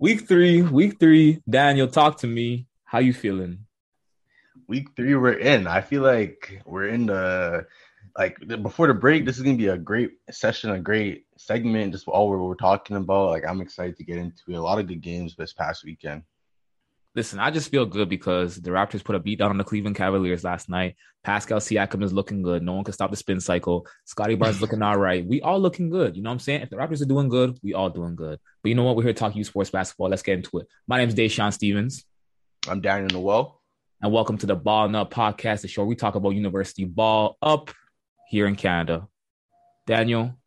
Week three, week three. Daniel, talk to me. How you feeling? Week three, we're in. I feel like we're in the like before the break. This is gonna be a great session, a great segment. Just all we're, we're talking about. Like I'm excited to get into it. A lot of good games this past weekend. Listen, I just feel good because the Raptors put a beat down on the Cleveland Cavaliers last night. Pascal Siakam is looking good. No one can stop the spin cycle. Scottie Barnes looking all right. We all looking good. You know what I'm saying? If the Raptors are doing good, we all doing good. But you know what? We're here to talk U Sports basketball. Let's get into it. My name is Dashawn Stevens. I'm Daniel Noel. And welcome to the Ball Up podcast, the show we talk about university ball up here in Canada. Daniel,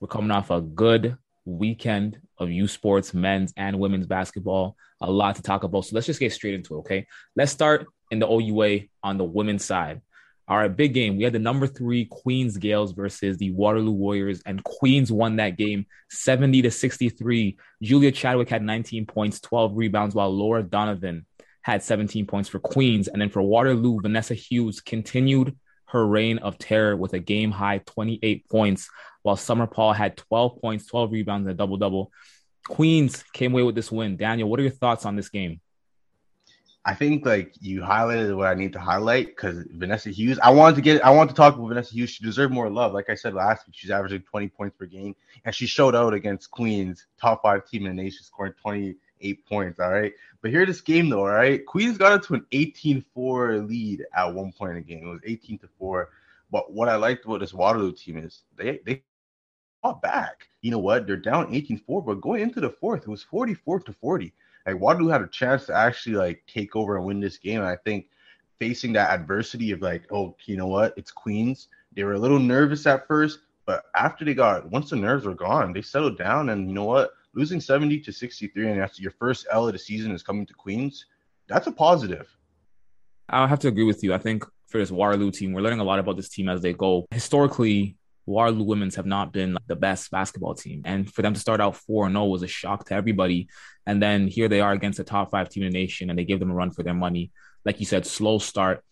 we're coming off a good weekend of U Sports men's and women's basketball. A lot to talk about. So let's just get straight into it, okay? Let's start in the OUA on the women's side. All right, big game. We had the number three Queens Gaels versus the Waterloo Warriors, and Queens won that game 70 to 63. Julia Chadwick had 19 points, 12 rebounds, while Laura Donovan had 17 points for Queens. And then for Waterloo, Vanessa Hughes continued her reign of terror with a game high 28 points, while Summer Paul had 12 points, 12 rebounds, and a double double. Queens came away with this win. Daniel, what are your thoughts on this game? I think like you highlighted what I need to highlight because Vanessa Hughes. I wanted to get. I want to talk about Vanessa Hughes. She deserved more love. Like I said last week, she's averaging 20 points per game, and she showed out against Queens, top five team in the nation, scoring 28 points. All right, but here this game though. All right, Queens got into an 18-4 lead at one point in the game. It was 18 to four. But what I liked about this Waterloo team is they they fought back. You know what? They're down 18-4, but going into the fourth, it was 44 to 40. Like Waterloo had a chance to actually like take over and win this game. And I think facing that adversity of like, oh, you know what? It's Queens. They were a little nervous at first, but after they got once the nerves were gone, they settled down. And you know what? Losing 70 to 63 and that's your first L of the season is coming to Queens. That's a positive. I'll have to agree with you. I think for this Waterloo team, we're learning a lot about this team as they go. Historically, Waterloo Women's have not been the best basketball team. And for them to start out 4 0 was a shock to everybody. And then here they are against a top five team in the nation, and they gave them a run for their money. Like you said, slow start,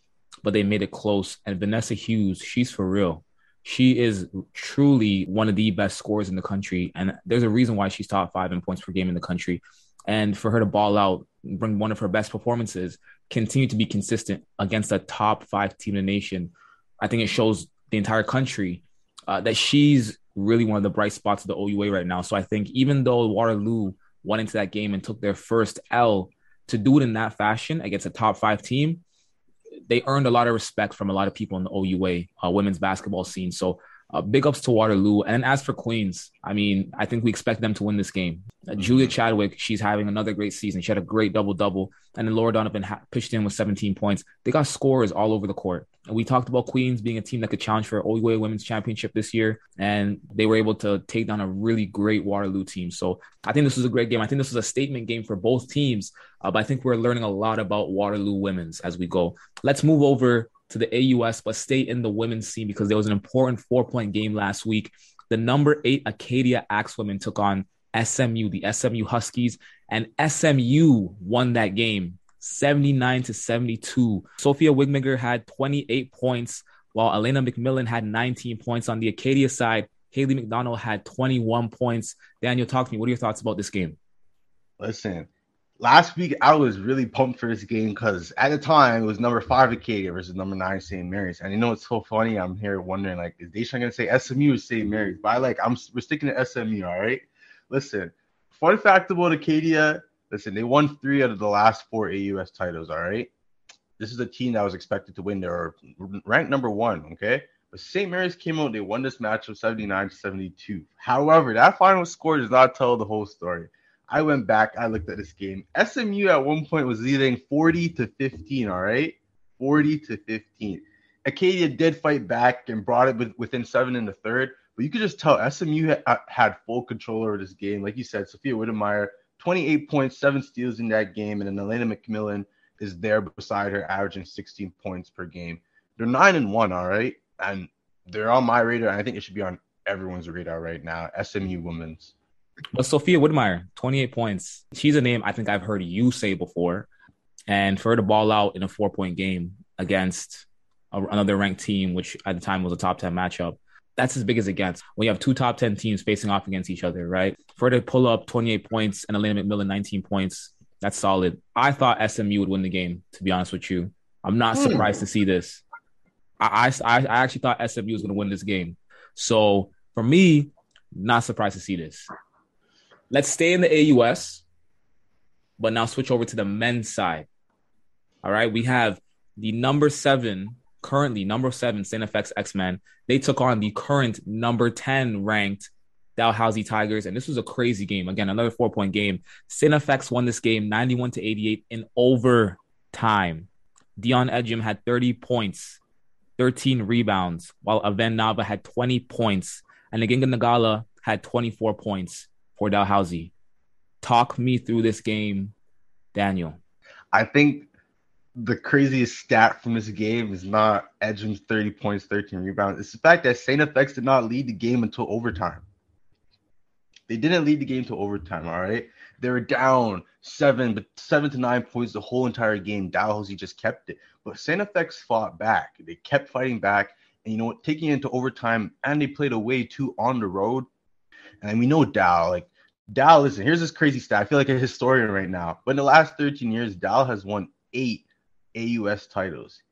but they made it close. And Vanessa Hughes, she's for real. She is truly one of the best scorers in the country. And there's a reason why she's top five in points per game in the country. And for her to ball out, bring one of her best performances, continue to be consistent against a top five team in the nation, I think it shows the entire country uh, that she's really one of the bright spots of the OUA right now. So I think even though Waterloo went into that game and took their first L, to do it in that fashion against a top five team, they earned a lot of respect from a lot of people in the OUA uh, women's basketball scene. So uh, big ups to Waterloo. And as for Queens, I mean, I think we expect them to win this game. Uh, Julia Chadwick, she's having another great season. She had a great double double. And then Laura Donovan ha- pitched in with 17 points. They got scores all over the court. And we talked about Queens being a team that could challenge for OUA Women's Championship this year. And they were able to take down a really great Waterloo team. So I think this was a great game. I think this was a statement game for both teams. Uh, but I think we're learning a lot about Waterloo Women's as we go. Let's move over to the AUS, but stay in the women's scene because there was an important four point game last week. The number eight Acadia Axewomen took on SMU, the SMU Huskies, and SMU won that game 79 to 72. Sophia Wigmiger had 28 points, while Elena McMillan had 19 points. On the Acadia side, Haley McDonald had 21 points. Daniel, talk to me. What are your thoughts about this game? Listen, last week I was really pumped for this game because at the time it was number five Acadia versus number nine St. Mary's. And you know it's so funny? I'm here wondering like, is Dashawn gonna say SMU or St. Mary's? But I like I'm we're sticking to SMU, all right. Listen, fun fact about Acadia. Listen, they won three out of the last four AUS titles. All right. This is a team that was expected to win. They are ranked number one. Okay. But St. Mary's came out, they won this matchup 79 to 72. However, that final score does not tell the whole story. I went back, I looked at this game. SMU at one point was leading 40 to 15, all right? 40 to 15. Acadia did fight back and brought it within seven in the third, but you could just tell SMU uh, had full control over this game. Like you said, Sophia Whittemire, 28 points, seven steals in that game, and then Elena McMillan is there beside her, averaging 16 points per game. They're nine and one, all right, and they're on my radar. And I think it should be on everyone's radar right now. SMU women's. But Sophia Whitmire, 28 points. She's a name I think I've heard you say before. And for her to ball out in a four point game against a, another ranked team, which at the time was a top 10 matchup, that's as big as it gets when you have two top 10 teams facing off against each other, right? For her to pull up 28 points and Elena McMillan 19 points, that's solid. I thought SMU would win the game, to be honest with you. I'm not hmm. surprised to see this. I, I, I actually thought SMU was going to win this game. So for me, not surprised to see this. Let's stay in the AUS, but now switch over to the men's side. All right. We have the number seven currently number seven St. FX X-Men. They took on the current number 10 ranked Dalhousie Tigers. And this was a crazy game. Again, another four point game. St. FX won this game 91 to 88 in overtime. Dion Ejim had 30 points, 13 rebounds, while Aven Nava had 20 points. And Aginga Nagala had 24 points for Dalhousie. Talk me through this game, Daniel. I think the craziest stat from this game is not Ejim's 30 points, 13 rebounds. It's the fact that St. FX did not lead the game until overtime. They didn't lead the game to overtime, all right? They were down seven, but seven to nine points the whole entire game. Dalhousie just kept it. But St. FX fought back. They kept fighting back. And you know what? Taking it into overtime, and they played away too on the road. And we know Dow, like Dow, listen, here's this crazy stat. I feel like a historian right now. But in the last 13 years, Dow has won eight AUS titles.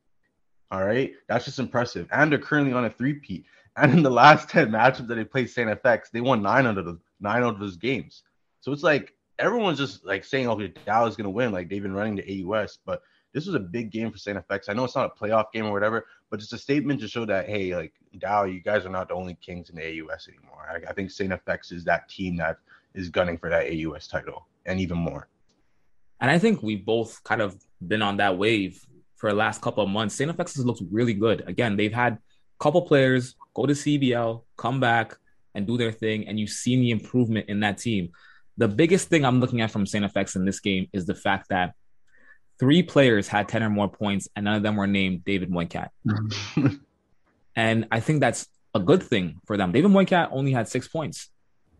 All right, that's just impressive. And they're currently on a three-peat. And in the last 10 matchups that they played St. FX, they won nine out of those nine out of those games. So it's like everyone's just like saying, okay, Dallas is gonna win. Like they've been running the AUS, but this was a big game for St. FX. I know it's not a playoff game or whatever, but it's a statement to show that hey, like Dow, you guys are not the only kings in the AUS anymore. I, I think St. FX is that team that is gunning for that AUS title and even more. And I think we've both kind of been on that wave for the last couple of months. St. FX has looked really good. Again, they've had a couple players go to CBL, come back and do their thing, and you've seen the improvement in that team. The biggest thing I'm looking at from St. FX in this game is the fact that three players had 10 or more points, and none of them were named David Muenkat. and I think that's a good thing for them. David Muenkat only had six points.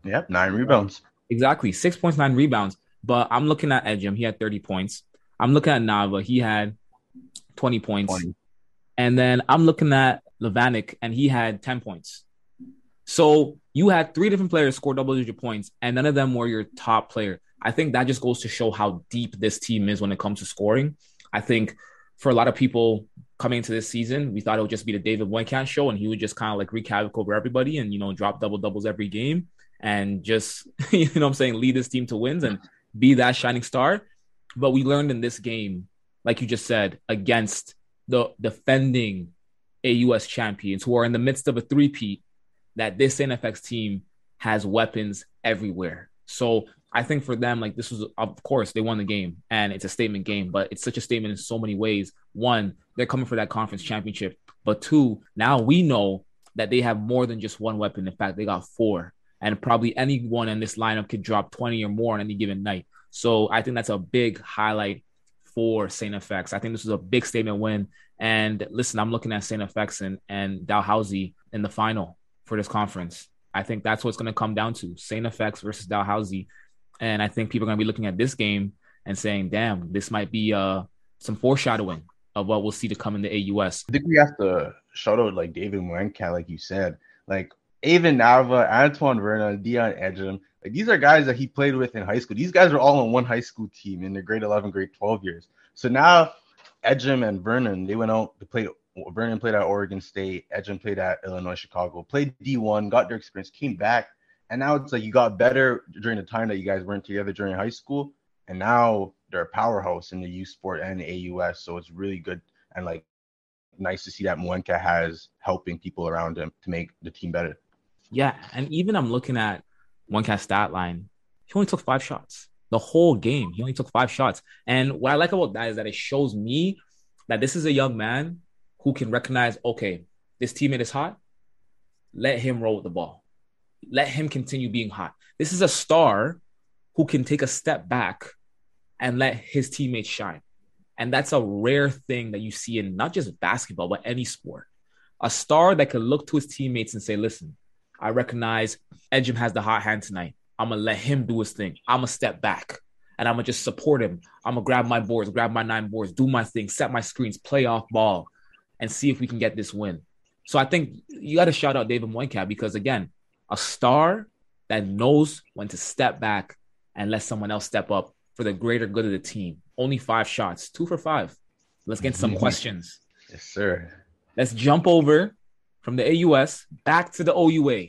Yep, nine rebounds. Exactly. Six points, nine rebounds. But I'm looking at Ejim. He had 30 points. I'm looking at Nava. He had 20 points. 20. And then I'm looking at Levanik, and he had 10 points. So you had three different players score double digit points, and none of them were your top player. I think that just goes to show how deep this team is when it comes to scoring. I think for a lot of people coming into this season, we thought it would just be the David Muenkat show, and he would just kind of like wreak havoc over everybody and, you know, drop double doubles every game and just, you know I'm saying, lead this team to wins and be that shining star. But we learned in this game, like you just said, against the defending AUS champions who are in the midst of a three-peat, that this St. FX team has weapons everywhere. So I think for them, like this was, of course, they won the game and it's a statement game, but it's such a statement in so many ways. One, they're coming for that conference championship. But two, now we know that they have more than just one weapon. In fact, they got four. And probably anyone in this lineup could drop 20 or more on any given night. So I think that's a big highlight for St. FX. I think this was a big statement win. And listen, I'm looking at St. FX and, and Dalhousie in the final for this conference. I think that's what's going to come down to St. FX versus Dalhousie. And I think people are going to be looking at this game and saying, damn, this might be uh, some foreshadowing of what we'll see to come in the AUS. I think we have to shout out like David Muenkat, like you said. Like Avon Nava, Antoine Vernon, Dion Ejim, like these are guys that he played with in high school. These guys are all on one high school team in their grade 11, grade 12 years. So now Ejim and Vernon, they went out to play. Vernon played at Oregon State. Ejim played at Illinois Chicago. Played D1, got their experience, came back, and now it's like you got better during the time that you guys weren't together during high school, and now they're a powerhouse in the U Sport and AUS. So it's really good and like nice to see that Muenkat has helping people around him to make the team better. Yeah, and even I'm looking at Muenkat's stat line. He only took five shots the whole game. He only took five shots. And what I like about that is that it shows me that this is a young man who can recognize, okay, this teammate is hot. Let him roll with the ball. Let him continue being hot. This is a star who can take a step back and let his teammates shine. And that's a rare thing that you see in not just basketball, but any sport. A star that can look to his teammates and say, listen, I recognize Ejim has the hot hand tonight. I'm gonna let him do his thing. I'm gonna step back and I'm gonna just support him. I'm gonna grab my boards, grab my nine boards, do my thing, set my screens, play off ball, and see if we can get this win. So I think you got to shout out David Muenkat because again, a star that knows when to step back and let someone else step up for the greater good of the team. Only five shots, two for five. Let's get some mm-hmm. questions. Yes, sir. Let's jump over from the AUS back to the OUA.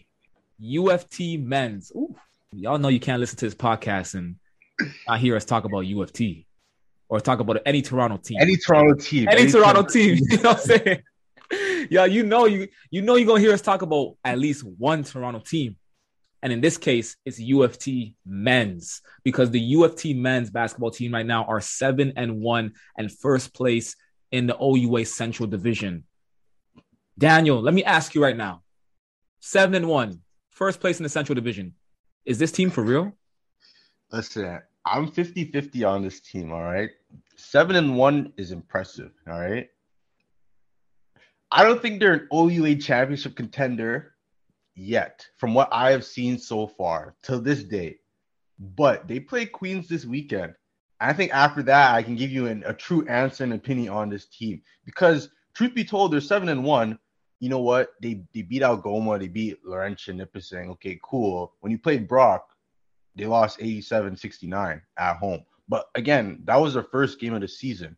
U of T men's. Ooh, y'all know you can't listen to this podcast and not hear us talk about U of T or talk about any Toronto team. Any Toronto team. Any, any Toronto, Toronto team. You know what I'm saying? yeah, you know you you know you're gonna hear us talk about at least one Toronto team. And in this case, it's U of T men's because the U of T men's basketball team right now are seven and one and first place in the OUA Central Division. Daniel, let me ask you right now. Seven and one, first place in the Central Division. Is this team for real? Listen, I'm 50 50 on this team, all right? Seven and one is impressive, all right? I don't think they're an OUA championship contender yet, from what I have seen so far till this day. But they play Queens this weekend. I think after that, I can give you an, a true answer and opinion on this team. Because truth be told, they're seven and one. You know what? They they beat Algoma, they beat Laurentian Nipissing. Okay, cool. When you played Brock, they lost 87-69 at home. But again, that was their first game of the season.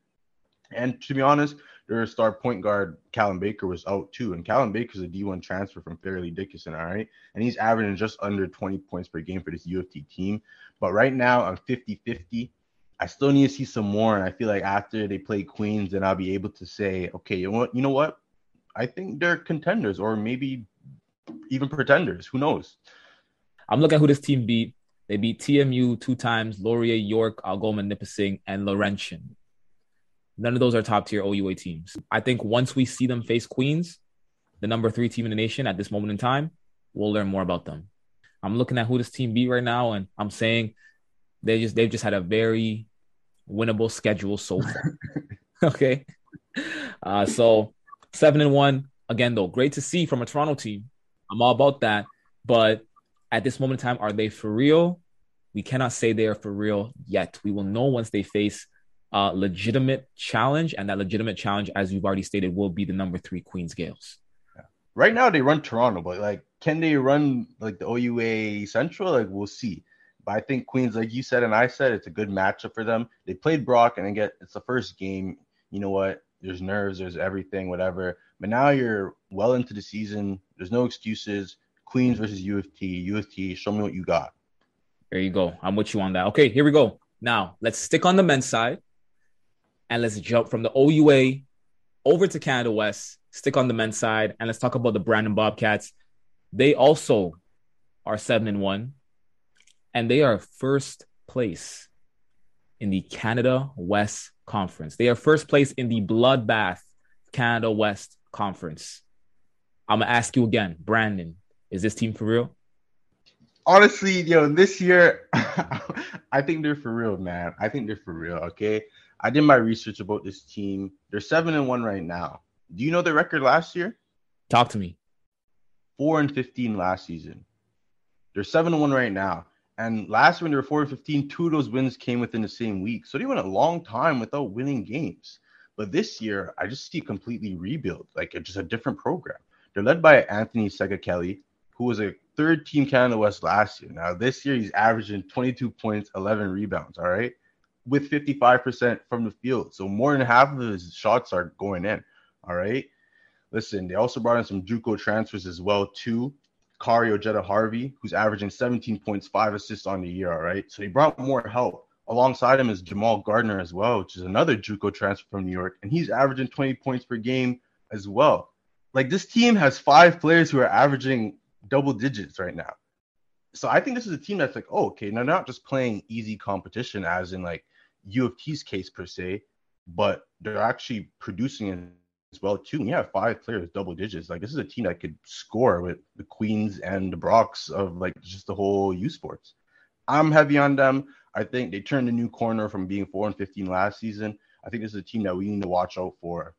And to be honest, their star point guard Callum Baker was out too, and Callum Baker's a D1 transfer from Fairleigh Dickinson, all right, and he's averaging just under 20 points per game for this U of T team. But right now, I'm 50-50. I still need to see some more, and I feel like after they play Queens, then I'll be able to say, okay, you know what, you know what, I think they're contenders, or maybe even pretenders. Who knows? I'm looking at who this team beat. They beat TMU two times, Laurier, York, Algoma, Nipissing, and Laurentian. None of those are top tier OUA teams. I think once we see them face Queens, the number three team in the nation at this moment in time, we'll learn more about them. I'm looking at who this team beat right now, and I'm saying they just they've just had a very winnable schedule so far. okay. Uh, so seven and one. Again, though, great to see from a Toronto team. I'm all about that. But at this moment in time, are they for real? We cannot say they are for real yet. We will know once they face uh, legitimate challenge, and that legitimate challenge, as you've already stated, will be the number three Queens Gaels. Yeah. Right now, they run Toronto, but like, can they run like the OUA Central? Like, we'll see. But I think Queens, like you said and I said, it's a good matchup for them. They played Brock, and again, it's the first game. You know what? There's nerves, there's everything, whatever. But now you're well into the season. There's no excuses. Queens versus U of T. UFT, show me what you got. There you go. I'm with you on that. Okay, here we go. Now let's stick on the men's side and let's jump from the OUA over to Canada West, stick on the men's side, and let's talk about the Brandon Bobcats. They also are seven and one, and they are first place in the Canada West Conference. They are first place in the Bloodbath Canada West Conference. I'm gonna ask you again, Brandon, is this team for real? Honestly, yo, this year, I think they're for real, man. I think they're for real. Okay, I did my research about this team. They're seven and one right now. Do you know their record last year? Talk to me. Four and fifteen last season. They're seven and one right now. And last year when they were four and fifteen, two of those wins came within the same week. So they went a long time without winning games. But this year, I just see completely rebuild, like just a different program. They're led by Anthony Tsegakele, who was a third team Canada West last year. Now this year he's averaging 22 points, 11 rebounds. All right with 55% from the field. So more than half of his shots are going in. All right. Listen, they also brought in some JUCO transfers as well, too. Kari Ojeda Harvey, who's averaging 17 points, five assists on the year. All right. So he brought more help. Alongside him is Jamal Gardner as well, which is another JUCO transfer from New York, and he's averaging 20 points per game as well. Like this team has five players who are averaging double digits right now. So I think this is a team that's like, oh, okay, now not just playing easy competition, as in like U of T's case per se, but they're actually producing as well too. And you have five players double digits. Like this is a team that could score with the Queens and the Brocks of like just the whole U sports. I'm heavy on them. I think they turned a new corner from being four and fifteen last season. I think this is a team that we need to watch out for.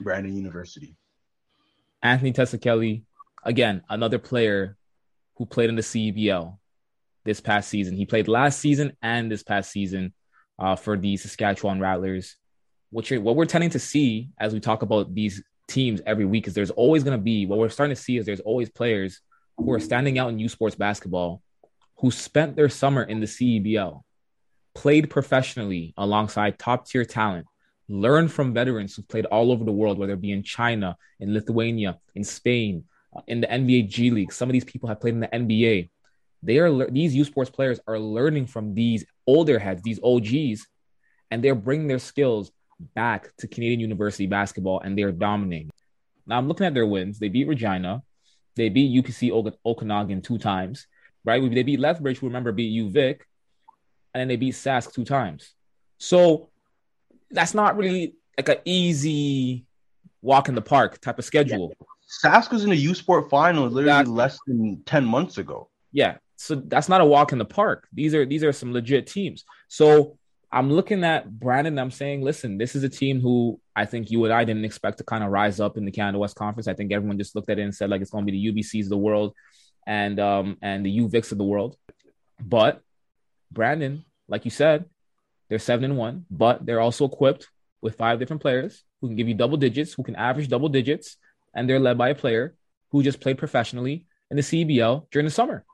Brandon University. Anthony Kelly, again, another player who played in the CBL this past season. He played last season and this past season uh, for the Saskatchewan Rattlers. What, you're, what we're tending to see as we talk about these teams every week is there's always going to be what we're starting to see is there's always players who are standing out in U Sports basketball who spent their summer in the CEBL, played professionally alongside top tier talent, learned from veterans who've played all over the world, whether it be in China, in Lithuania, in Spain, uh, in the NBA G League. Some of these people have played in the NBA. They are these U Sports players are learning from these older heads, these OGs, and they're bringing their skills back to Canadian University basketball, and they're dominating. Now I'm looking at their wins. They beat Regina, they beat UBC Okanagan two times, right? They beat Lethbridge, who remember beat UVic, and then they beat Sask two times. So that's not really like an easy walk in the park type of schedule. Yeah. Sask was in a U Sport final literally exactly. less than 10 months ago. Yeah. So that's not a walk in the park. These are these are some legit teams. So I'm looking at Brandon. I'm saying, listen, this is a team who I think you and I didn't expect to kind of rise up in the Canada West Conference. I think everyone just looked at it and said like it's going to be the UBCs of the world and um and the UVics of the world. But Brandon, like you said, they're seven and one, but they're also equipped with five different players who can give you double digits, who can average double digits, and they're led by a player who just played professionally in the CBL during the summer.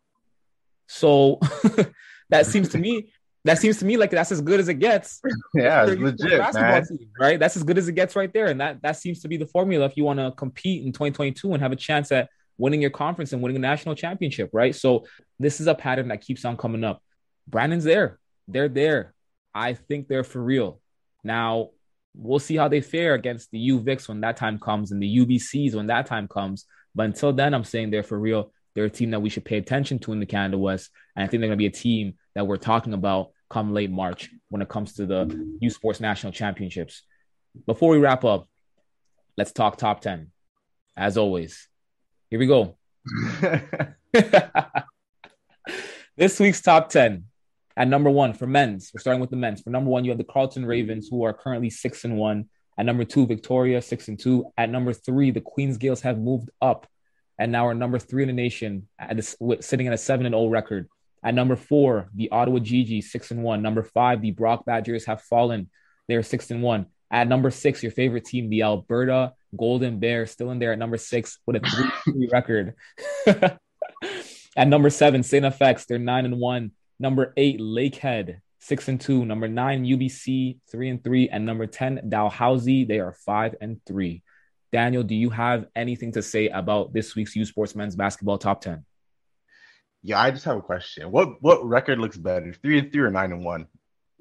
So that seems to me that seems to me like that's as good as it gets. Yeah, it's legit, man. Team, right? That's as good as it gets right there, and that that seems to be the formula if you want to compete in 2022 and have a chance at winning your conference and winning a national championship, right? So this is a pattern that keeps on coming up. Brandon's there. They're there. I think they're for real. Now, we'll see how they fare against the UVics when that time comes and the UBCs when that time comes. But until then, I'm saying they're for real. They're a team that we should pay attention to in the Canada West. And I think they're going to be a team that we're talking about come late March when it comes to the U Sports National Championships. Before we wrap up, let's talk top 10. As always, here we go. this week's top 10 at number one for men's, we're starting with the men's. For number one, you have the Carleton Ravens, who are currently six and one. At number two, Victoria, six and two. At number three, the Queens Gaels have moved up and now are number three in the nation, at sitting at a seven and zero oh record. At number four, the Ottawa Gee-Gees, six and one. Number five, the Brock Badgers have fallen. They're six and one. At number six, your favorite team, the Alberta Golden Bears, still in there at number six with a three record. at number seven, St. FX, they're nine and one. Number eight, Lakehead, six and two. Number nine, UBC, three and three. And number 10, Dalhousie, they are five and three. Daniel, do you have anything to say about this week's U Sports men's basketball top 10? Yeah, I just have a question. What what record looks better, three and three or nine and one?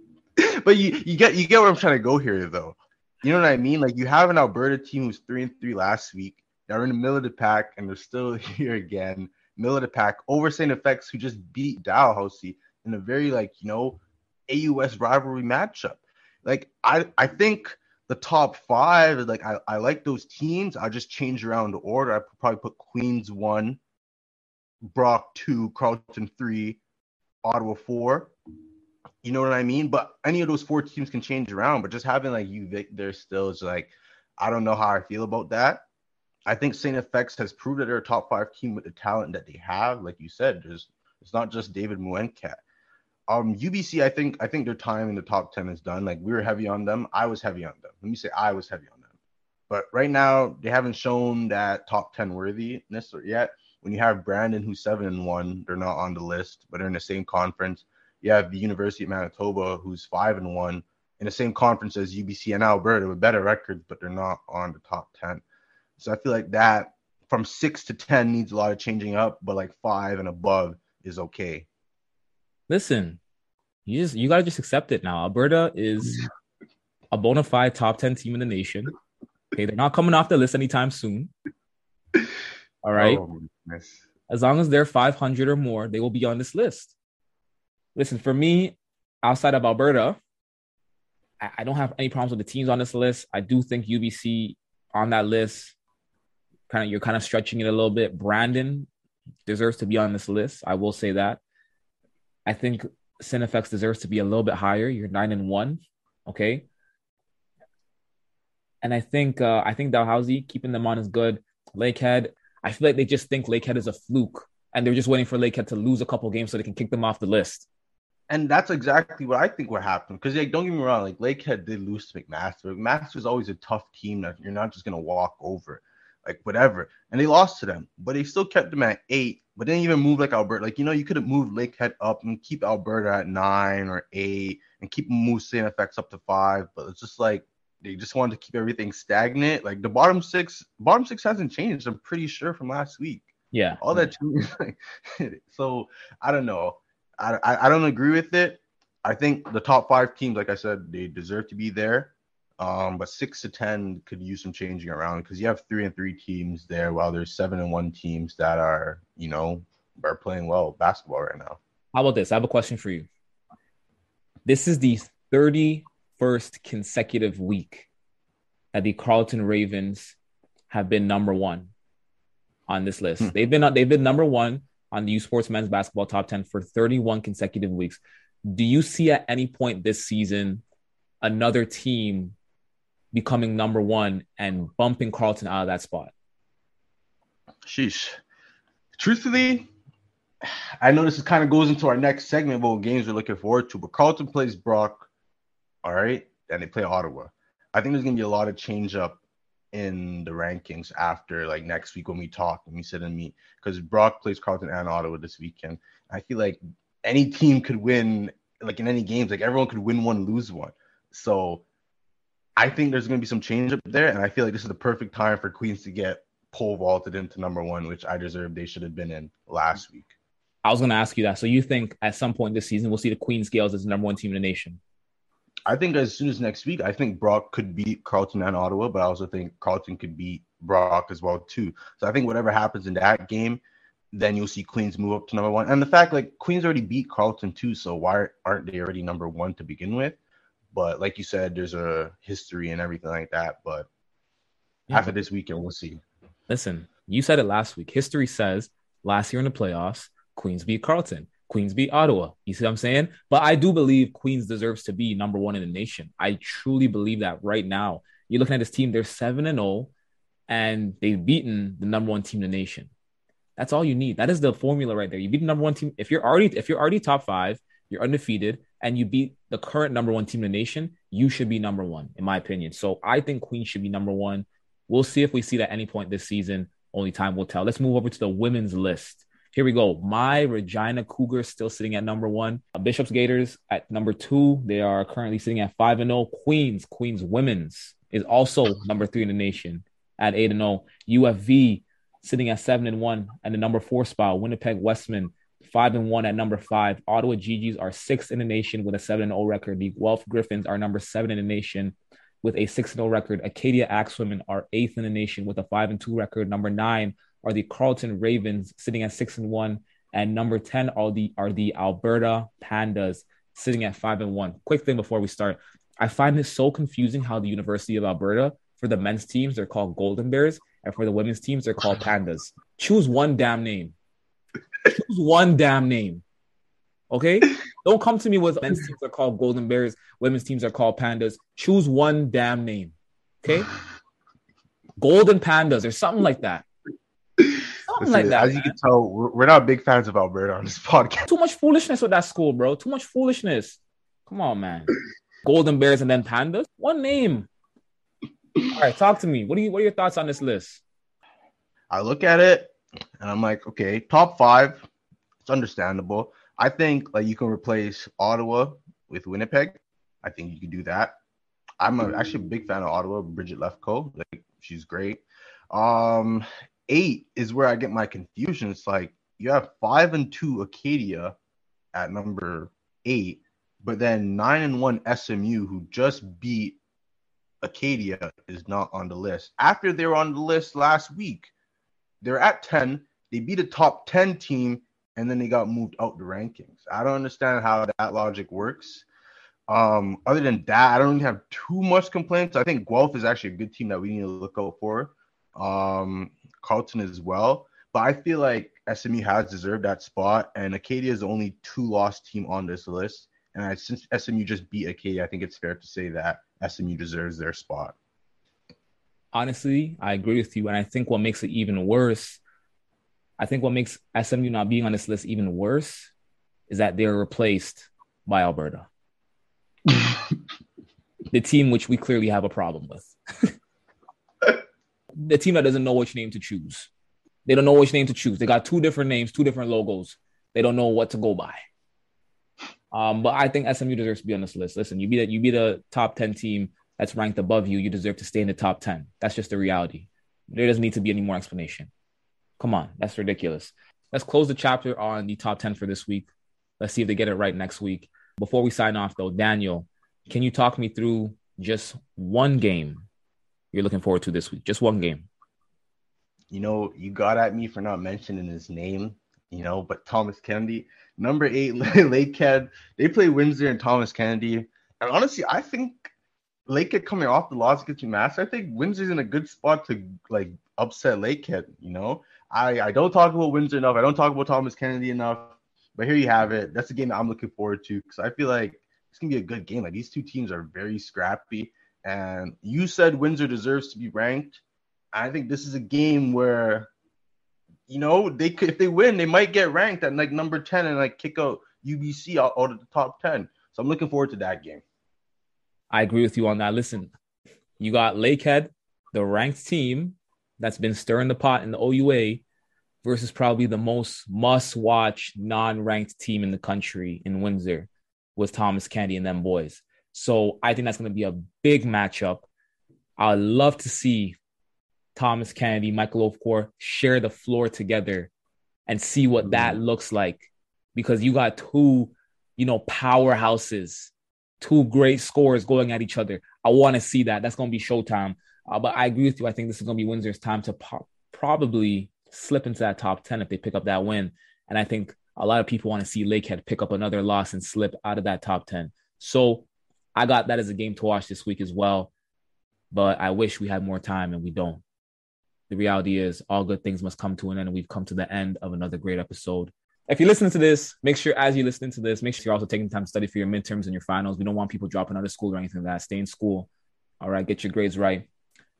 but you, you get you get where I'm trying to go here though. You know what I mean? Like you have an Alberta team who's three and three last week. They're in the middle of the pack and they're still here again, middle of the pack over St. FX who just beat Dalhousie in a very like you know AUS rivalry matchup. Like I I think the top five like I, I like those teams. I just change around the order. I probably put Queens one, Brock two, Carleton three, Ottawa four. You know what I mean? But any of those four teams can change around. But just having like you there still is like I don't know how I feel about that. I think St. FX has proved that they're a top five team with the talent that they have. Like you said, there's it's not just David Muenkat. Um, UBC, I think I think their time in the top ten is done. Like we were heavy on them. I was heavy on them. Let me say I was heavy on them. But right now they haven't shown that top ten worthiness yet. When you have Brandon who's seven and one, they're not on the list, but they're in the same conference. You have the University of Manitoba who's five and one in the same conference as UBC and Alberta with better records, but they're not on the top ten. So I feel like that from six to ten needs a lot of changing up, but like five and above is okay listen, you just you gotta just accept it now. Alberta is a bona fide top 10 team in the nation. Okay, they're not coming off the list anytime soon. All right. Oh, as long as they're 500 or more, they will be on this list. Listen, for me, outside of Alberta, I, I don't have any problems with the teams on this list. I do think UBC on that list, kind of you're kind of stretching it a little bit. Brandon deserves to be on this list. I will say that. I think St. FX deserves to be a little bit higher. You're nine and one, okay. And I think uh, I think Dalhousie keeping them on is good. Lakehead, I feel like they just think Lakehead is a fluke, and they're just waiting for Lakehead to lose a couple games so they can kick them off the list. and that's exactly what I think what happened. Because like, don't get me wrong, like Lakehead did lose to McMaster. McMaster is always a tough team that you're not just gonna walk over, like whatever. And they lost to them, but they still kept them at eight. But didn't even move like Alberta. Like you know, you could have moved Lakehead up and keep Alberta at nine or eight, and keep Moose effects up to five. But it's just like they just wanted to keep everything stagnant. Like the bottom six, bottom six hasn't changed. I'm pretty sure from last week. Yeah, all that. Like, so I don't know. I, I, I don't agree with it. I think the top five teams, like I said, they deserve to be there. Um, but six to ten could use some changing around because you have three and three teams there, while there's seven and one teams that are, you know, are playing well basketball right now. How about this? I have a question for you. This is the 31st consecutive week that the Carleton Ravens have been number one on this list. Hmm. They've been they've been number one on the U Sports Men's Basketball Top 10 for 31 consecutive weeks. Do you see at any point this season another team becoming number one and bumping Carleton out of that spot? Sheesh. Truthfully, I know this kind of goes into our next segment what games we're looking forward to, but Carleton plays Brock, all right, and they play Ottawa. I think there's gonna be a lot of change up in the rankings after like next week when we talk and we sit and meet because Brock plays Carleton and Ottawa this weekend. I feel like any team could win like in any games, like everyone could win one, lose one. So I think there's going to be some change up there, and I feel like this is the perfect time for Queens to get pole vaulted into number one, which I deserve they should have been in last week. I was going to ask you that. So you think at some point this season we'll see the Queens Gaels as the number one team in the nation? I think as soon as next week, I think Brock could beat Carleton and Ottawa, but I also think Carleton could beat Brock as well too. So I think whatever happens in that game, then you'll see Queens move up to number one. And the fact like Queens already beat Carleton too, so why aren't they already number one to begin with? But like you said, there's a history and everything like that. But yeah. after this weekend, we'll see. Listen, you said it last week. History says last year in the playoffs, Queens beat Carleton. Queens beat Ottawa. You see what I'm saying? But I do believe Queens deserves to be number one in the nation. I truly believe that right now. You're looking at this team, they're 7 and 0, and they've beaten the number one team in the nation. That's all you need. That is the formula right there. You beat the number one team. If you're already if you're already top five, you're undefeated, and you beat the current number one team in the nation, you should be number one, in my opinion. So I think Queen should be number one. We'll see if we see that any point this season. Only time will tell. Let's move over to the women's list. Here we go. My Regina Cougars still sitting at number one. Uh, Bishops Gaiters at number two. They are currently sitting at five and zero. Oh. Queens, Queens Women's is also number three in the nation at eight and zero. Oh. UFV sitting at seven and one and the number four spot. Winnipeg Wesmen five and one at number five. Ottawa Gee-Gees are sixth in the nation with a seven and zero oh record. The Guelph Gryphons are number seven in the nation with a six and zero record. Acadia Axewomen are eighth in the nation with a five and two record. Number nine are the Carleton Ravens sitting at six and one, and number ten are the are the Alberta Pandas sitting at five and one. Quick thing before we start, I find this so confusing how the University of Alberta for the men's teams they're called Golden Bears, and for the women's teams they're called Pandas. Choose one damn name. Choose one damn name. Okay. Don't come to me with men's teams are called Golden Bears, women's teams are called Pandas. Choose one damn name. Okay. Golden Pandas or something like that. Something like that. As man. you can tell, we're, we're not big fans of Alberta on this podcast. Too much foolishness with that school, bro. Too much foolishness. Come on, man. Golden Bears and then Pandas. One name. All right, talk to me. What do you? What are your thoughts on this list? I look at it and I'm like, okay, top five. It's understandable. I think like you can replace Ottawa with Winnipeg. I think you can do that. I'm a, actually a big fan of Ottawa. Bridget Lefko, like she's great. Um, eight is where I get my confusion. It's like you have five and two Acadia at number eight, but then nine and one SMU, who just beat Acadia, is not on the list. After they were on the list last week, they're at 10. They beat a top 10 team and then they got moved out the rankings. I don't understand how that logic works. Um, other than that, I don't have too much complaints. I think Guelph is actually a good team that we need to look out for. Um, Carleton as well. But I feel like SMU has deserved that spot, and Acadia is the only two lost team on this list. And I, since SMU just beat Acadia, I think it's fair to say that SMU deserves their spot. Honestly, I agree with you, and I think what makes it even worse, I think what makes SMU not being on this list even worse, is that they're replaced by Alberta. the team which we clearly have a problem with. the team that doesn't know which name to choose. They don't know which name to choose. They got two different names, two different logos. They don't know what to go by. Um, but I think SMU deserves to be on this list. Listen, you be that you be the top 10 team that's ranked above you, you deserve to stay in the top 10. That's just the reality. There doesn't need to be any more explanation. Come on, that's ridiculous. Let's close the chapter on the top 10 for this week. Let's see if they get it right next week. Before we sign off, though, Daniel, can you talk me through just one game you're looking forward to this week? Just one game. You know, you got at me for not mentioning his name, you know, but Thomas Kennedy, number eight, Lakehead, they play Windsor and Thomas Kennedy. And honestly, I think Lakehead coming off the loss against UMass, I think Windsor's in a good spot to like upset Lakehead, you know. I, I don't talk about Windsor enough. I don't talk about Thomas Kennedy enough. But here you have it. That's a game that I'm looking forward to because I feel like it's gonna be a good game. Like these two teams are very scrappy. And you said Windsor deserves to be ranked. I think this is a game where, you know, they could if they win, they might get ranked at like number 10 and like kick out UBC out, out of the top 10. So I'm looking forward to that game. I agree with you on that. Listen, you got Lakehead, the ranked team that's been stirring the pot in the OUA, versus probably the most must-watch non-ranked team in the country in Windsor with Thomas Kennedy and them boys. So I think that's going to be a big matchup. I'd love to see Thomas Kennedy, Michael Ofquar share the floor together and see what that mm-hmm. looks like because you got two, you know, powerhouses, two great scores going at each other. I want to see that. That's going to be showtime. Uh, but I agree with you. I think this is going to be Windsor's time to po- probably slip into that top 10 if they pick up that win. And I think a lot of people want to see Lakehead pick up another loss and slip out of that top 10. So I got that as a game to watch this week as well. But I wish we had more time and we don't. The reality is, all good things must come to an end, and we've come to the end of another great episode. If you're listening to this, make sure as you're listening to this, make sure you're also taking time to study for your midterms and your finals. We don't want people dropping out of school or anything like that. Stay in school. All right, get your grades right.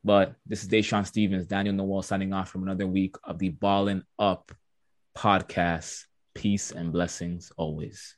But this is Dashawn Stevens, Daniel Noel signing off from another week of the Ballin' Up podcast. Peace and blessings always.